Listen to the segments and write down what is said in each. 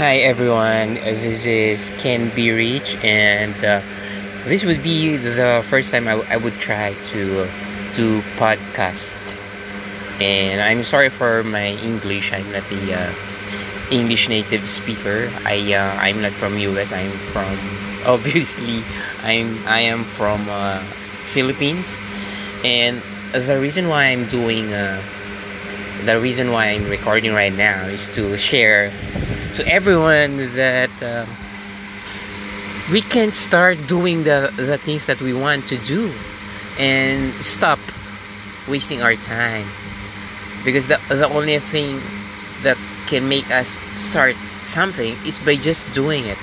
Hi everyone, this is Ken B. Reach, and uh, this would be the first time I, I would try to do podcast. And I'm sorry for my English. I'm not a uh, English native speaker. I uh, I'm not from US. I'm from obviously I'm I am from uh, Philippines, and the reason why I'm doing uh, the reason why I'm recording right now is to share to everyone that um, we can start doing the, the things that we want to do and stop wasting our time. Because the, the only thing that can make us start something is by just doing it.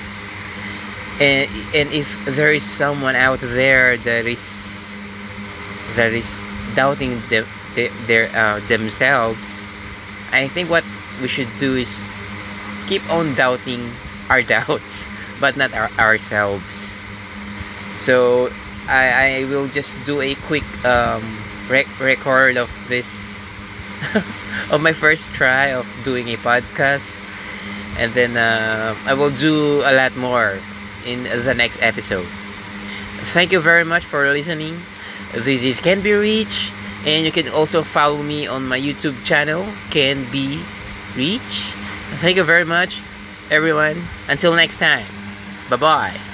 And and if there is someone out there that is that is doubting the, the, their uh, themselves i think what we should do is keep on doubting our doubts, but not our, ourselves. So I, I will just do a quick um, rec- record of this of my first try of doing a podcast, and then uh, I will do a lot more in the next episode. Thank you very much for listening. This is Can Be Reach, and you can also follow me on my YouTube channel, Can Be Reach. Thank you very much, everyone. Until next time. Bye bye.